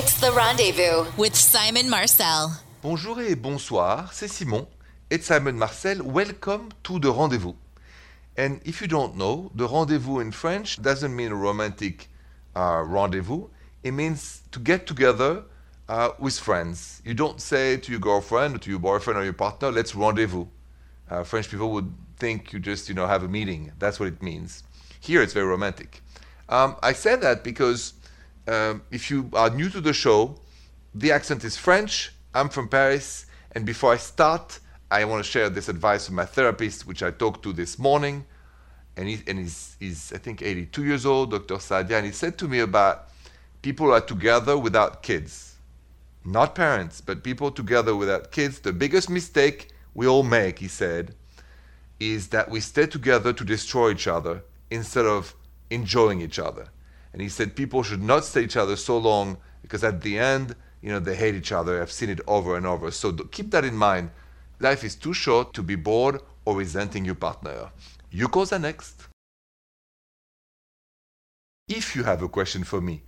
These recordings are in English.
It's the rendezvous with Simon Marcel. Bonjour et bonsoir, c'est Simon. It's Simon Marcel. Welcome to the rendezvous. And if you don't know, the rendezvous in French doesn't mean a romantic uh, rendezvous. It means to get together uh, with friends. You don't say to your girlfriend or to your boyfriend or your partner, let's rendezvous. Uh, French people would think you just, you know, have a meeting. That's what it means. Here it's very romantic. Um, I said that because um, if you are new to the show, the accent is French. I'm from Paris. And before I start, I want to share this advice with my therapist, which I talked to this morning. And, he, and he's, he's, I think, 82 years old, Dr. Sadia. And he said to me about people are together without kids. Not parents, but people together without kids. The biggest mistake we all make, he said, is that we stay together to destroy each other instead of enjoying each other. And he said people should not stay each other so long because at the end, you know, they hate each other. I've seen it over and over. So keep that in mind. Life is too short to be bored or resenting your partner. You calls the next. If you have a question for me,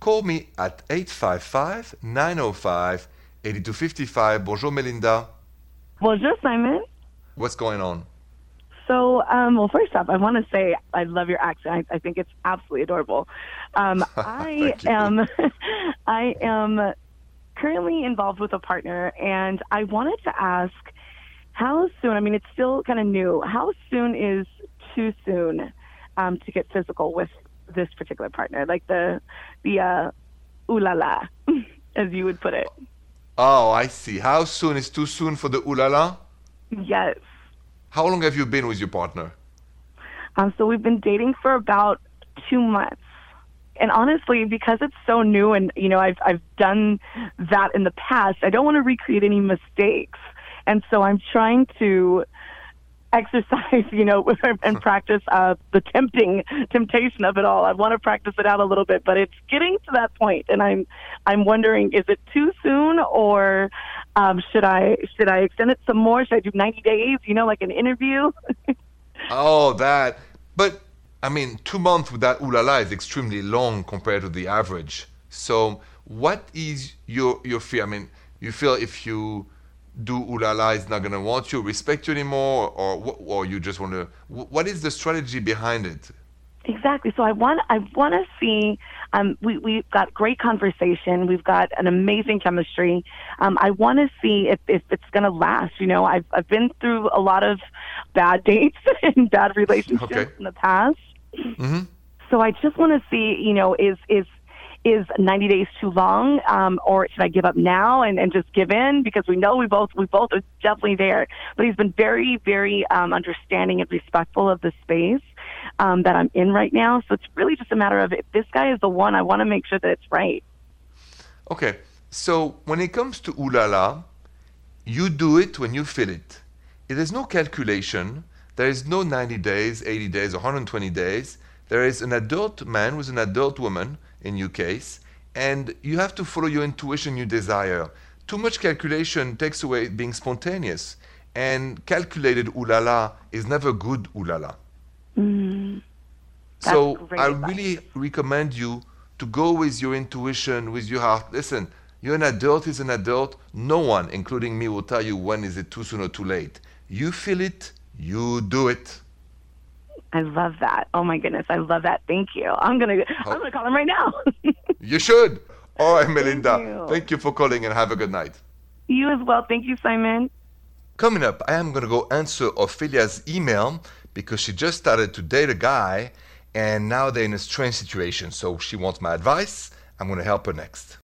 call me at 855 905 8255. Bonjour, Melinda. Bonjour, Simon. What's going on? So, um, well, first off, I want to say I love your accent. I, I think it's absolutely adorable. Um, I am, I am currently involved with a partner, and I wanted to ask how soon. I mean, it's still kind of new. How soon is too soon um, to get physical with this particular partner? Like the the uh, ooh la la, as you would put it. Oh, I see. How soon is too soon for the ooh la la? Yes. How long have you been with your partner? Um, so we've been dating for about two months. And honestly, because it's so new and, you know, I've, I've done that in the past, I don't want to recreate any mistakes. And so I'm trying to exercise, you know, and practice uh, the tempting temptation of it all. I want to practice it out a little bit, but it's getting to that point, and I'm I'm wondering, is it too soon, or um, should I should I extend it some more? Should I do 90 days? You know, like an interview. oh, that. But I mean, two months with that la la is extremely long compared to the average. So, what is your your fear? I mean, you feel if you do ooh la la is not gonna want you, respect you anymore, or or you just want to? What is the strategy behind it? Exactly. So I want I want to see. Um, we we've got great conversation. We've got an amazing chemistry. Um, I want to see if, if it's going to last. You know, I've I've been through a lot of bad dates and bad relationships okay. in the past. Mm-hmm. So I just want to see. You know, is is is 90 days too long, um, or should I give up now and, and just give in? Because we know we both we both are definitely there. But he's been very very um, understanding and respectful of the space um, that I'm in right now. So it's really just a matter of if this guy is the one, I want to make sure that it's right. Okay, so when it comes to ooh la la, you do it when you feel it. There's no calculation. There is no 90 days, 80 days, 120 days. There is an adult man with an adult woman in your case, and you have to follow your intuition, your desire. Too much calculation takes away being spontaneous, and calculated ooh la la is never good ulala. la Mm, so I really recommend you to go with your intuition, with your heart. Listen, you're an adult, he's an adult. No one, including me, will tell you when is it too soon or too late. You feel it, you do it. I love that. Oh my goodness, I love that. Thank you. I'm gonna oh. I'm gonna call him right now. you should. All right, Melinda. Thank you. Thank you for calling and have a good night. You as well. Thank you, Simon. Coming up, I am gonna go answer Ophelia's email because she just started to date a guy and now they're in a strange situation. So she wants my advice. I'm gonna help her next.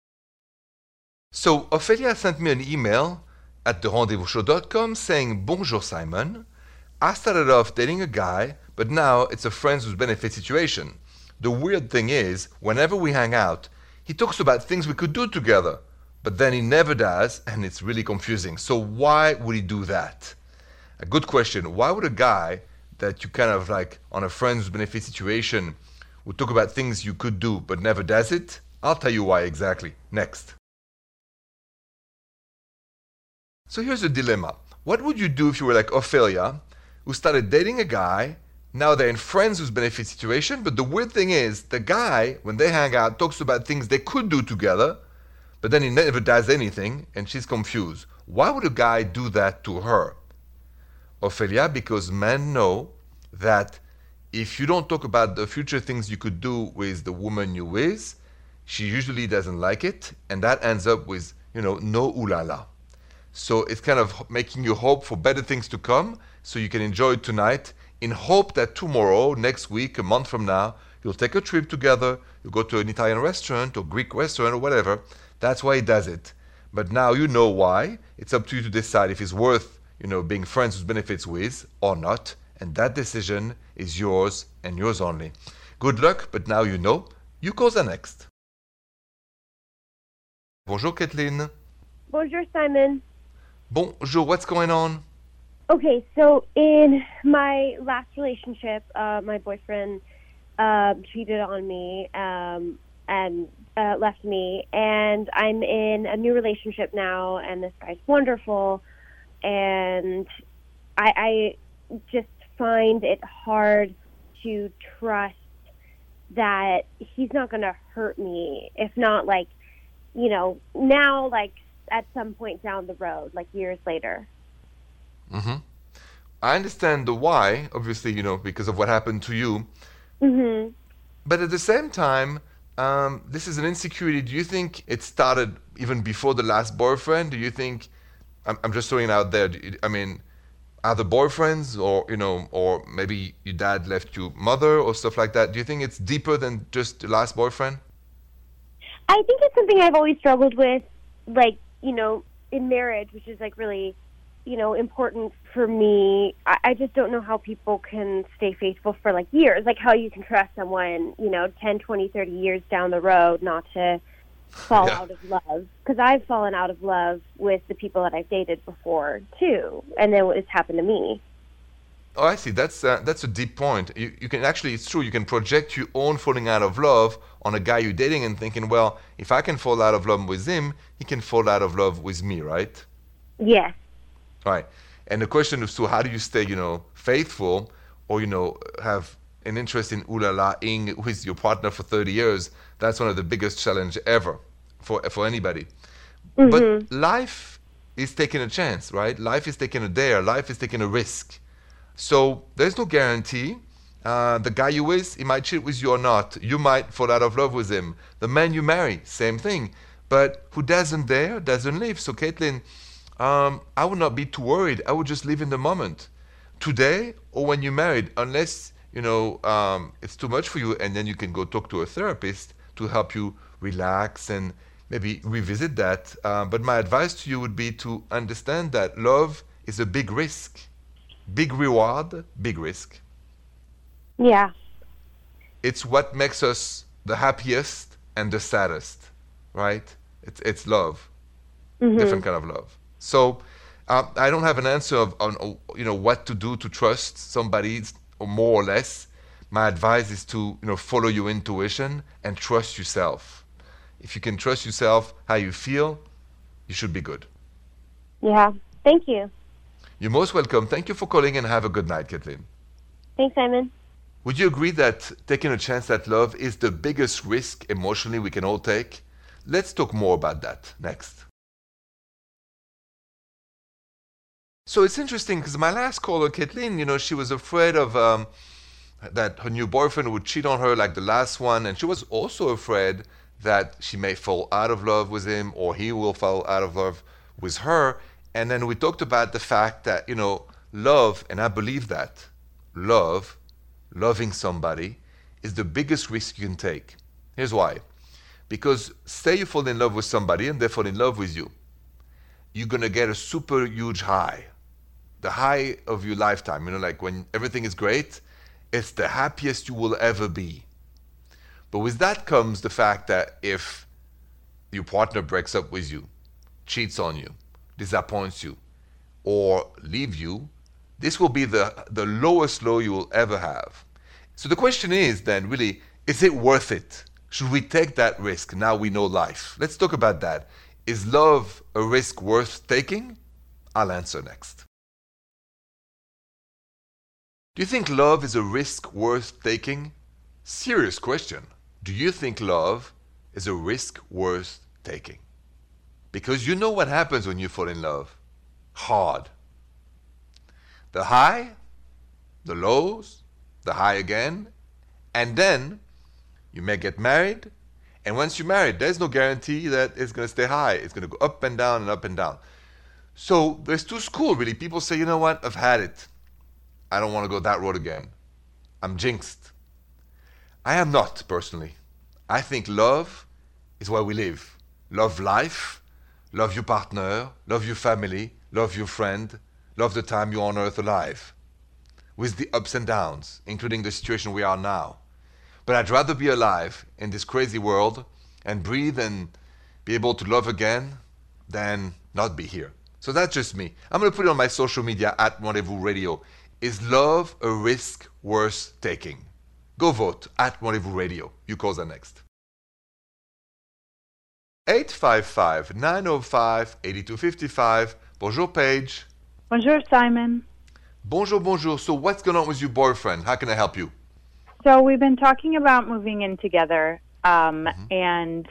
So Ophelia sent me an email at therendezvousshow.com saying, Bonjour Simon. I started off dating a guy but now it's a friends with benefit situation. The weird thing is, whenever we hang out, he talks about things we could do together, but then he never does, and it's really confusing. So, why would he do that? A good question. Why would a guy that you kind of like on a friends benefit situation would talk about things you could do but never does it? I'll tell you why exactly next. So here's a dilemma. What would you do if you were like Ophelia, who started dating a guy now they're in friends with benefit situation, but the weird thing is the guy, when they hang out, talks about things they could do together, but then he never does anything, and she's confused. Why would a guy do that to her? Ophelia, because men know that if you don't talk about the future things you could do with the woman you're with, she usually doesn't like it, and that ends up with, you know, no ooh la la. So it's kind of making you hope for better things to come so you can enjoy it tonight in hope that tomorrow, next week, a month from now, you'll take a trip together, you'll go to an Italian restaurant or Greek restaurant or whatever. That's why he does it. But now you know why. It's up to you to decide if it's worth, you know, being friends with benefits with or not. And that decision is yours and yours only. Good luck, but now you know. You call the next. Bonjour, Kathleen. Bonjour, Simon. Bonjour, what's going on? Okay, so in my last relationship, uh, my boyfriend uh, cheated on me um, and uh, left me, and I'm in a new relationship now, and this guy's wonderful, and I, I just find it hard to trust that he's not going to hurt me, if not like, you know, now like at some point down the road, like years later. Mm-hmm. I understand the why, obviously, you know, because of what happened to you. Mm-hmm. But at the same time, um, this is an insecurity. Do you think it started even before the last boyfriend? Do you think, I'm, I'm just throwing it out there, I mean, the boyfriends or, you know, or maybe your dad left you mother or stuff like that? Do you think it's deeper than just the last boyfriend? I think it's something I've always struggled with, like, you know, in marriage, which is like really you know, important for me. I, I just don't know how people can stay faithful for like years, like how you can trust someone, you know, 10, 20, 30 years down the road not to fall Yeah. out of love. Because I've fallen out of love with the people that I've dated before too, and then it's happened to me. Oh, I see. That's uh, that's a deep point. You, you can actually, it's true. You can project your own falling out of love on a guy you're dating and thinking, well, if I can fall out of love with him, he can fall out of love with me, right? Yes. Right. And the question is, so how do you stay, you know, faithful, or you know, have an interest in ulala-ing with your partner for 30 years? That's one of the biggest challenge ever for for anybody. But life is taking a chance, right? Life is taking a dare. Life is taking a risk. So there's no guarantee. Uh, the guy you with, he might cheat with you or not. You might fall out of love with him. The man you marry, same thing. But who doesn't dare, doesn't live. So, Caitlin, um, I would not be too worried. I would just live in the moment. Today or when you're married, unless, you know, um, it's too much for you, and then you can go talk to a therapist to help you relax and maybe revisit that. Uh, but my advice to you would be to understand that love is a big risk. Big reward, big risk. Yeah. It's what makes us the happiest and the saddest, right? It's, it's love, different kind of love. So uh, I don't have an answer of, on you know what to do to trust somebody or more or less. My advice is to you know follow your intuition and trust yourself. If you can trust yourself, how you feel, you should be good. Yeah. Thank you. You're most welcome. Thank you for calling and have a good night, Kathleen. Thanks, Simon. Would you agree that taking a chance at love is the biggest risk emotionally we can all take? Let's talk more about that next. So it's interesting because my last caller, Kathleen, you know, she was afraid of um, that her new boyfriend would cheat on her like the last one, and she was also afraid that she may fall out of love with him or he will fall out of love with her. And then we talked about the fact that, you know, love, and I believe that, love, loving somebody, is the biggest risk you can take. Here's why. Because say you fall in love with somebody and they fall in love with you, you're gonna get a super huge high. The high of your lifetime. You know, like when everything is great, it's the happiest you will ever be. But with that comes the fact that if your partner breaks up with you, cheats on you, disappoints you, or leave you, this will be the, the lowest low you will ever have. So the question is then really, is it worth it? Should we take that risk now we know life? Let's talk about that. Is love a risk worth taking? I'll answer next. Do you think love is a risk worth taking? Serious question. Do you think love is a risk worth taking? Because you know what happens when you fall in love. Hard. The high, the lows, the high again, and then you may get married. And once you're married, there's no guarantee that it's going to stay high. It's going to go up and down and up and down. So there's two schools really. People say, you know what, I've had it. I don't want to go that road again. I'm jinxed. I am not, personally. I think love is where we live. Love life, love your partner, love your family, love your friend, love the time you're on earth alive. With the ups and downs, including the situation we are now. But I'd rather be alive in this crazy world and breathe and be able to love again than not be here. So that's just me. I'm going to put it on my social media at Rendezvous Radio. Is love a risk worth taking? Go vote at Rendezvous Radio. You call the next. 855 905 8255. Bonjour, Paige. Bonjour, Simon. Bonjour, bonjour. So, what's going on with your boyfriend? How can I help you? So we've been talking about moving in together, um, and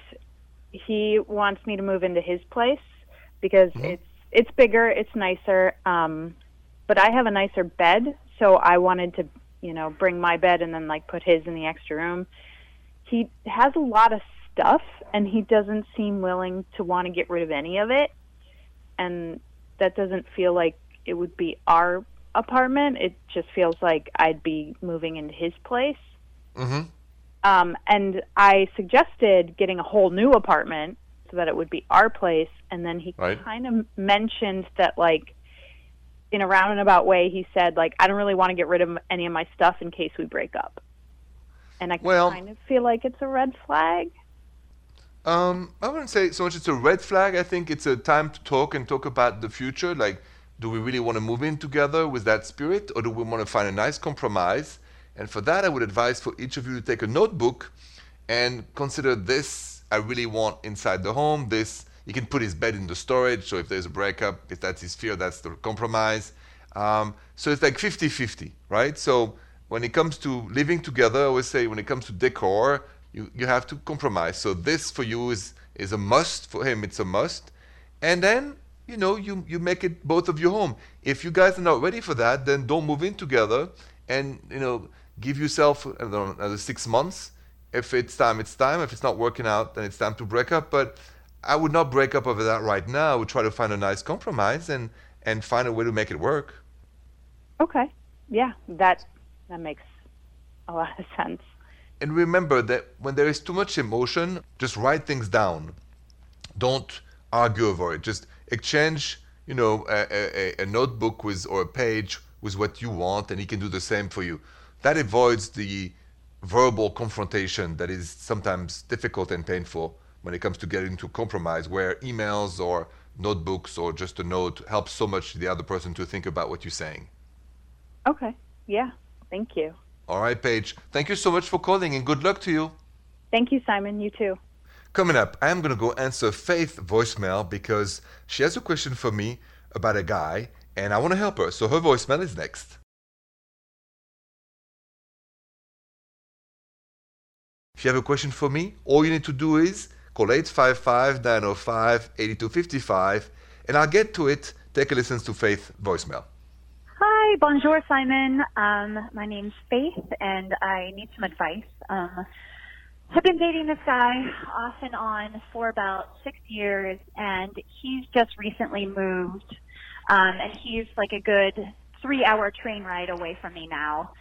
he wants me to move into his place because it's it's bigger, it's nicer, um, but I have a nicer bed, so I wanted to, you know, bring my bed and then like put his in the extra room. He has a lot of stuff, and he doesn't seem willing to want to get rid of any of it, and that doesn't feel like it would be our apartment. It just feels like I'd be moving into his place. Mm-hmm. Um, and I suggested getting a whole new apartment so that it would be our place. And then he Right. kind of mentioned that, like, in a roundabout way, he said, like, I don't really want to get rid of any of my stuff in case we break up. And I Well- kind of feel like it's a red flag. Um, I wouldn't say so much it's a red flag. I think it's a time to talk and talk about the future. Like, do we really want to move in together with that spirit, or do we want to find a nice compromise? And for that, I would advise for each of you to take a notebook and consider this I really want inside the home. This you can put his bed in the storage. So if there's a breakup, if that's his fear, that's the compromise. Um, so it's like 50-50, right? So when it comes to living together, I always say when it comes to decor, you, you have to compromise. So this for you is is a must. For him, it's a must. And then you know you you make it both of your home. If you guys are not ready for that, then don't move in together. And you know give yourself another six months. If it's time, it's time. If it's not working out, then it's time to break up. But I would not break up over that right now. I would try to find a nice compromise and and find a way to make it work. Okay. Yeah, that that makes a lot of sense. And remember that when there is too much emotion, just write things down. Don't argue over it. Just exchange, you know, a, a, a notebook with or a page with what you want, and he can do the same for you. That avoids the verbal confrontation that is sometimes difficult and painful when it comes to getting to compromise, where emails or notebooks or just a note helps so much the other person to think about what you're saying. Okay. Yeah. Thank you. All right, Paige. Thank you so much for calling, and good luck to you. Thank you, Simon. You too. Coming up, I am going to go answer Faith voicemail because she has a question for me about a guy and I want to help her. So her voicemail is next. If you have a question for me, all you need to do is call 855 905 8255 and I'll get to it. Take a listen to Faith voicemail. Hi, bonjour, Simon. Um, my name's Faith, and I need some advice. Um, I've been dating this guy off and on for about six years, and he's just recently moved, um, and he's like a good three-hour train ride away from me now.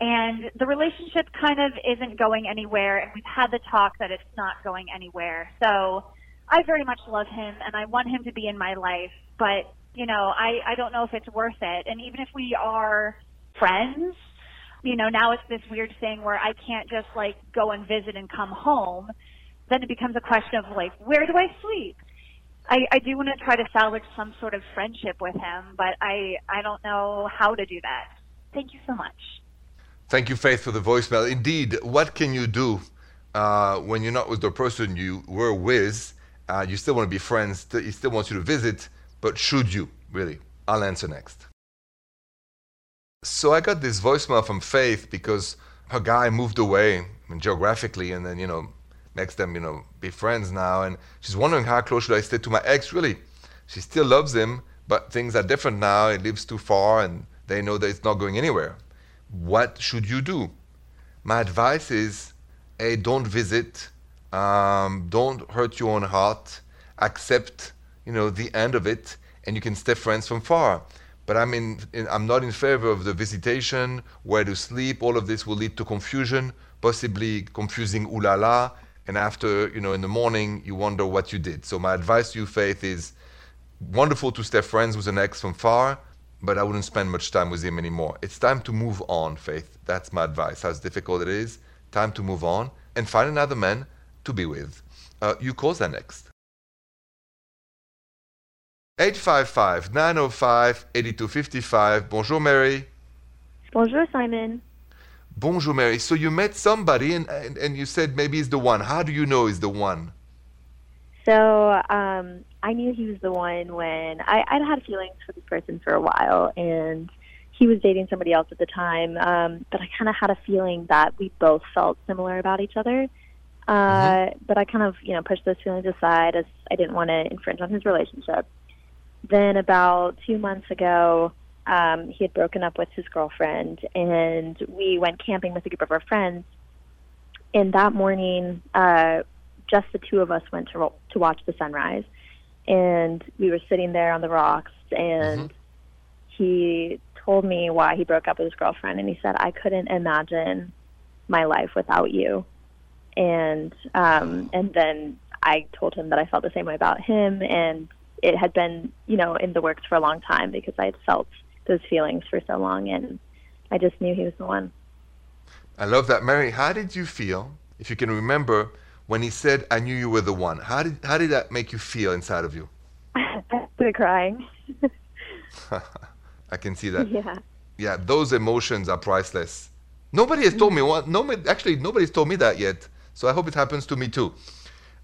And the relationship kind of isn't going anywhere, and we've had the talk that it's not going anywhere. So I very much love him, and I want him to be in my life, but you know, I, I don't know if it's worth it. And even if we are friends, you know, now it's this weird thing where I can't just like go and visit and come home. Then it becomes a question of like, where do I sleep? I, I do want to try to salvage some sort of friendship with him, but I, I don't know how to do that. Thank you so much. Thank you, Faith, for the voicemail. Indeed, what can you do uh, when you're not with the person you were with? Uh, you still want to be friends, he still wants you to visit, but should you, really? I'll answer next. So I got this voicemail from Faith because her guy moved away geographically and then, you know, makes them, you know, be friends now. And she's wondering how close should I stay to my ex. Really, she still loves him, but things are different now. He lives too far, and they know that it's not going anywhere. What should you do? My advice is, hey, don't visit. Um, don't hurt your own heart. Accept, you know, the end of it, and you can stay friends from far. But I'm in, in, I'm not in favor of the visitation, where to sleep. All of this will lead to confusion, possibly confusing ulala. And after, you know, in the morning, you wonder what you did. So my advice to you, Faith, is wonderful to stay friends with an ex from far, but I wouldn't spend much time with him anymore. It's time to move on, Faith. That's my advice. As difficult it is, time to move on and find another man to be with. Uh, you call that next. 855 905 8255. Bonjour, Mary. Bonjour, Simon. Bonjour, Mary. So you met somebody and, and, and you said maybe he's the one. How do you know he's the one? So um, I knew he was the one when I, I'd had feelings for this person for a while, and he was dating somebody else at the time. Um, but I kind of had a feeling that we both felt similar about each other. Uh, Mm-hmm. But I kind of, you know, pushed those feelings aside as I didn't want to infringe on his relationship. Then about two months ago, um, he had broken up with his girlfriend, and we went camping with a group of our friends. And that morning, uh, just the two of us went to to watch the sunrise, and we were sitting there on the rocks, and he told me why he broke up with his girlfriend, and he said I couldn't imagine my life without you, and um, and then I told him that I felt the same way about him, and it had been you know in the works for a long time because I had felt those feelings for so long, and I just knew he was the one. I love that. Mary, how did you feel, if you can remember, when he said, I knew you were the one? How did, how did that make you feel inside of you? I started crying. I can see that. yeah. Yeah, those emotions are priceless. Nobody has told me what. Nobody, actually, nobody's told me that yet. So I hope it happens to me too.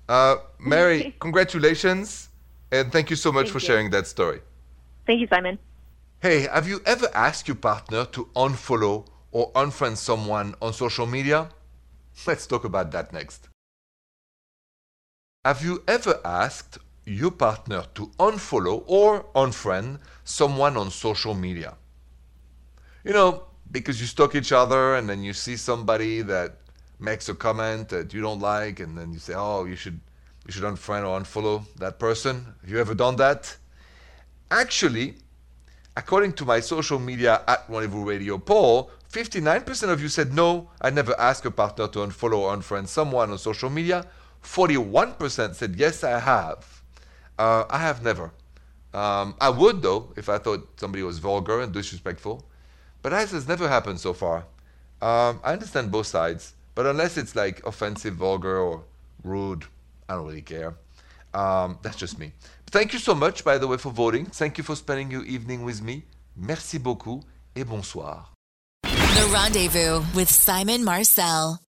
Uh, Mary, congratulations, and thank you so much Thank for you. sharing that story. Thank you, Simon. Hey, have you ever asked your partner to unfollow or unfriend someone on social media? Let's talk about that next. Have you ever asked your partner to unfollow or unfriend someone on social media? You know, because you stalk each other and then you see somebody that makes a comment that you don't like and then you say, "Oh, you should you should unfriend or unfollow that person." Have you ever done that? Actually, according to my social media at Rendezvous Radio poll, 59% of you said no, I never asked a partner to unfollow or unfriend someone on social media. 41% said yes, I have. Uh, I have never. Um, I would though if I thought somebody was vulgar and disrespectful, but as has never happened so far. Um, I understand both sides, but unless it's like offensive, vulgar, or rude, I don't really care. Um, that's just me. Thank you so much, by the way, for voting. Thank you for spending your evening with me. Merci beaucoup et bonsoir. The Rendezvous with Simon Marcel.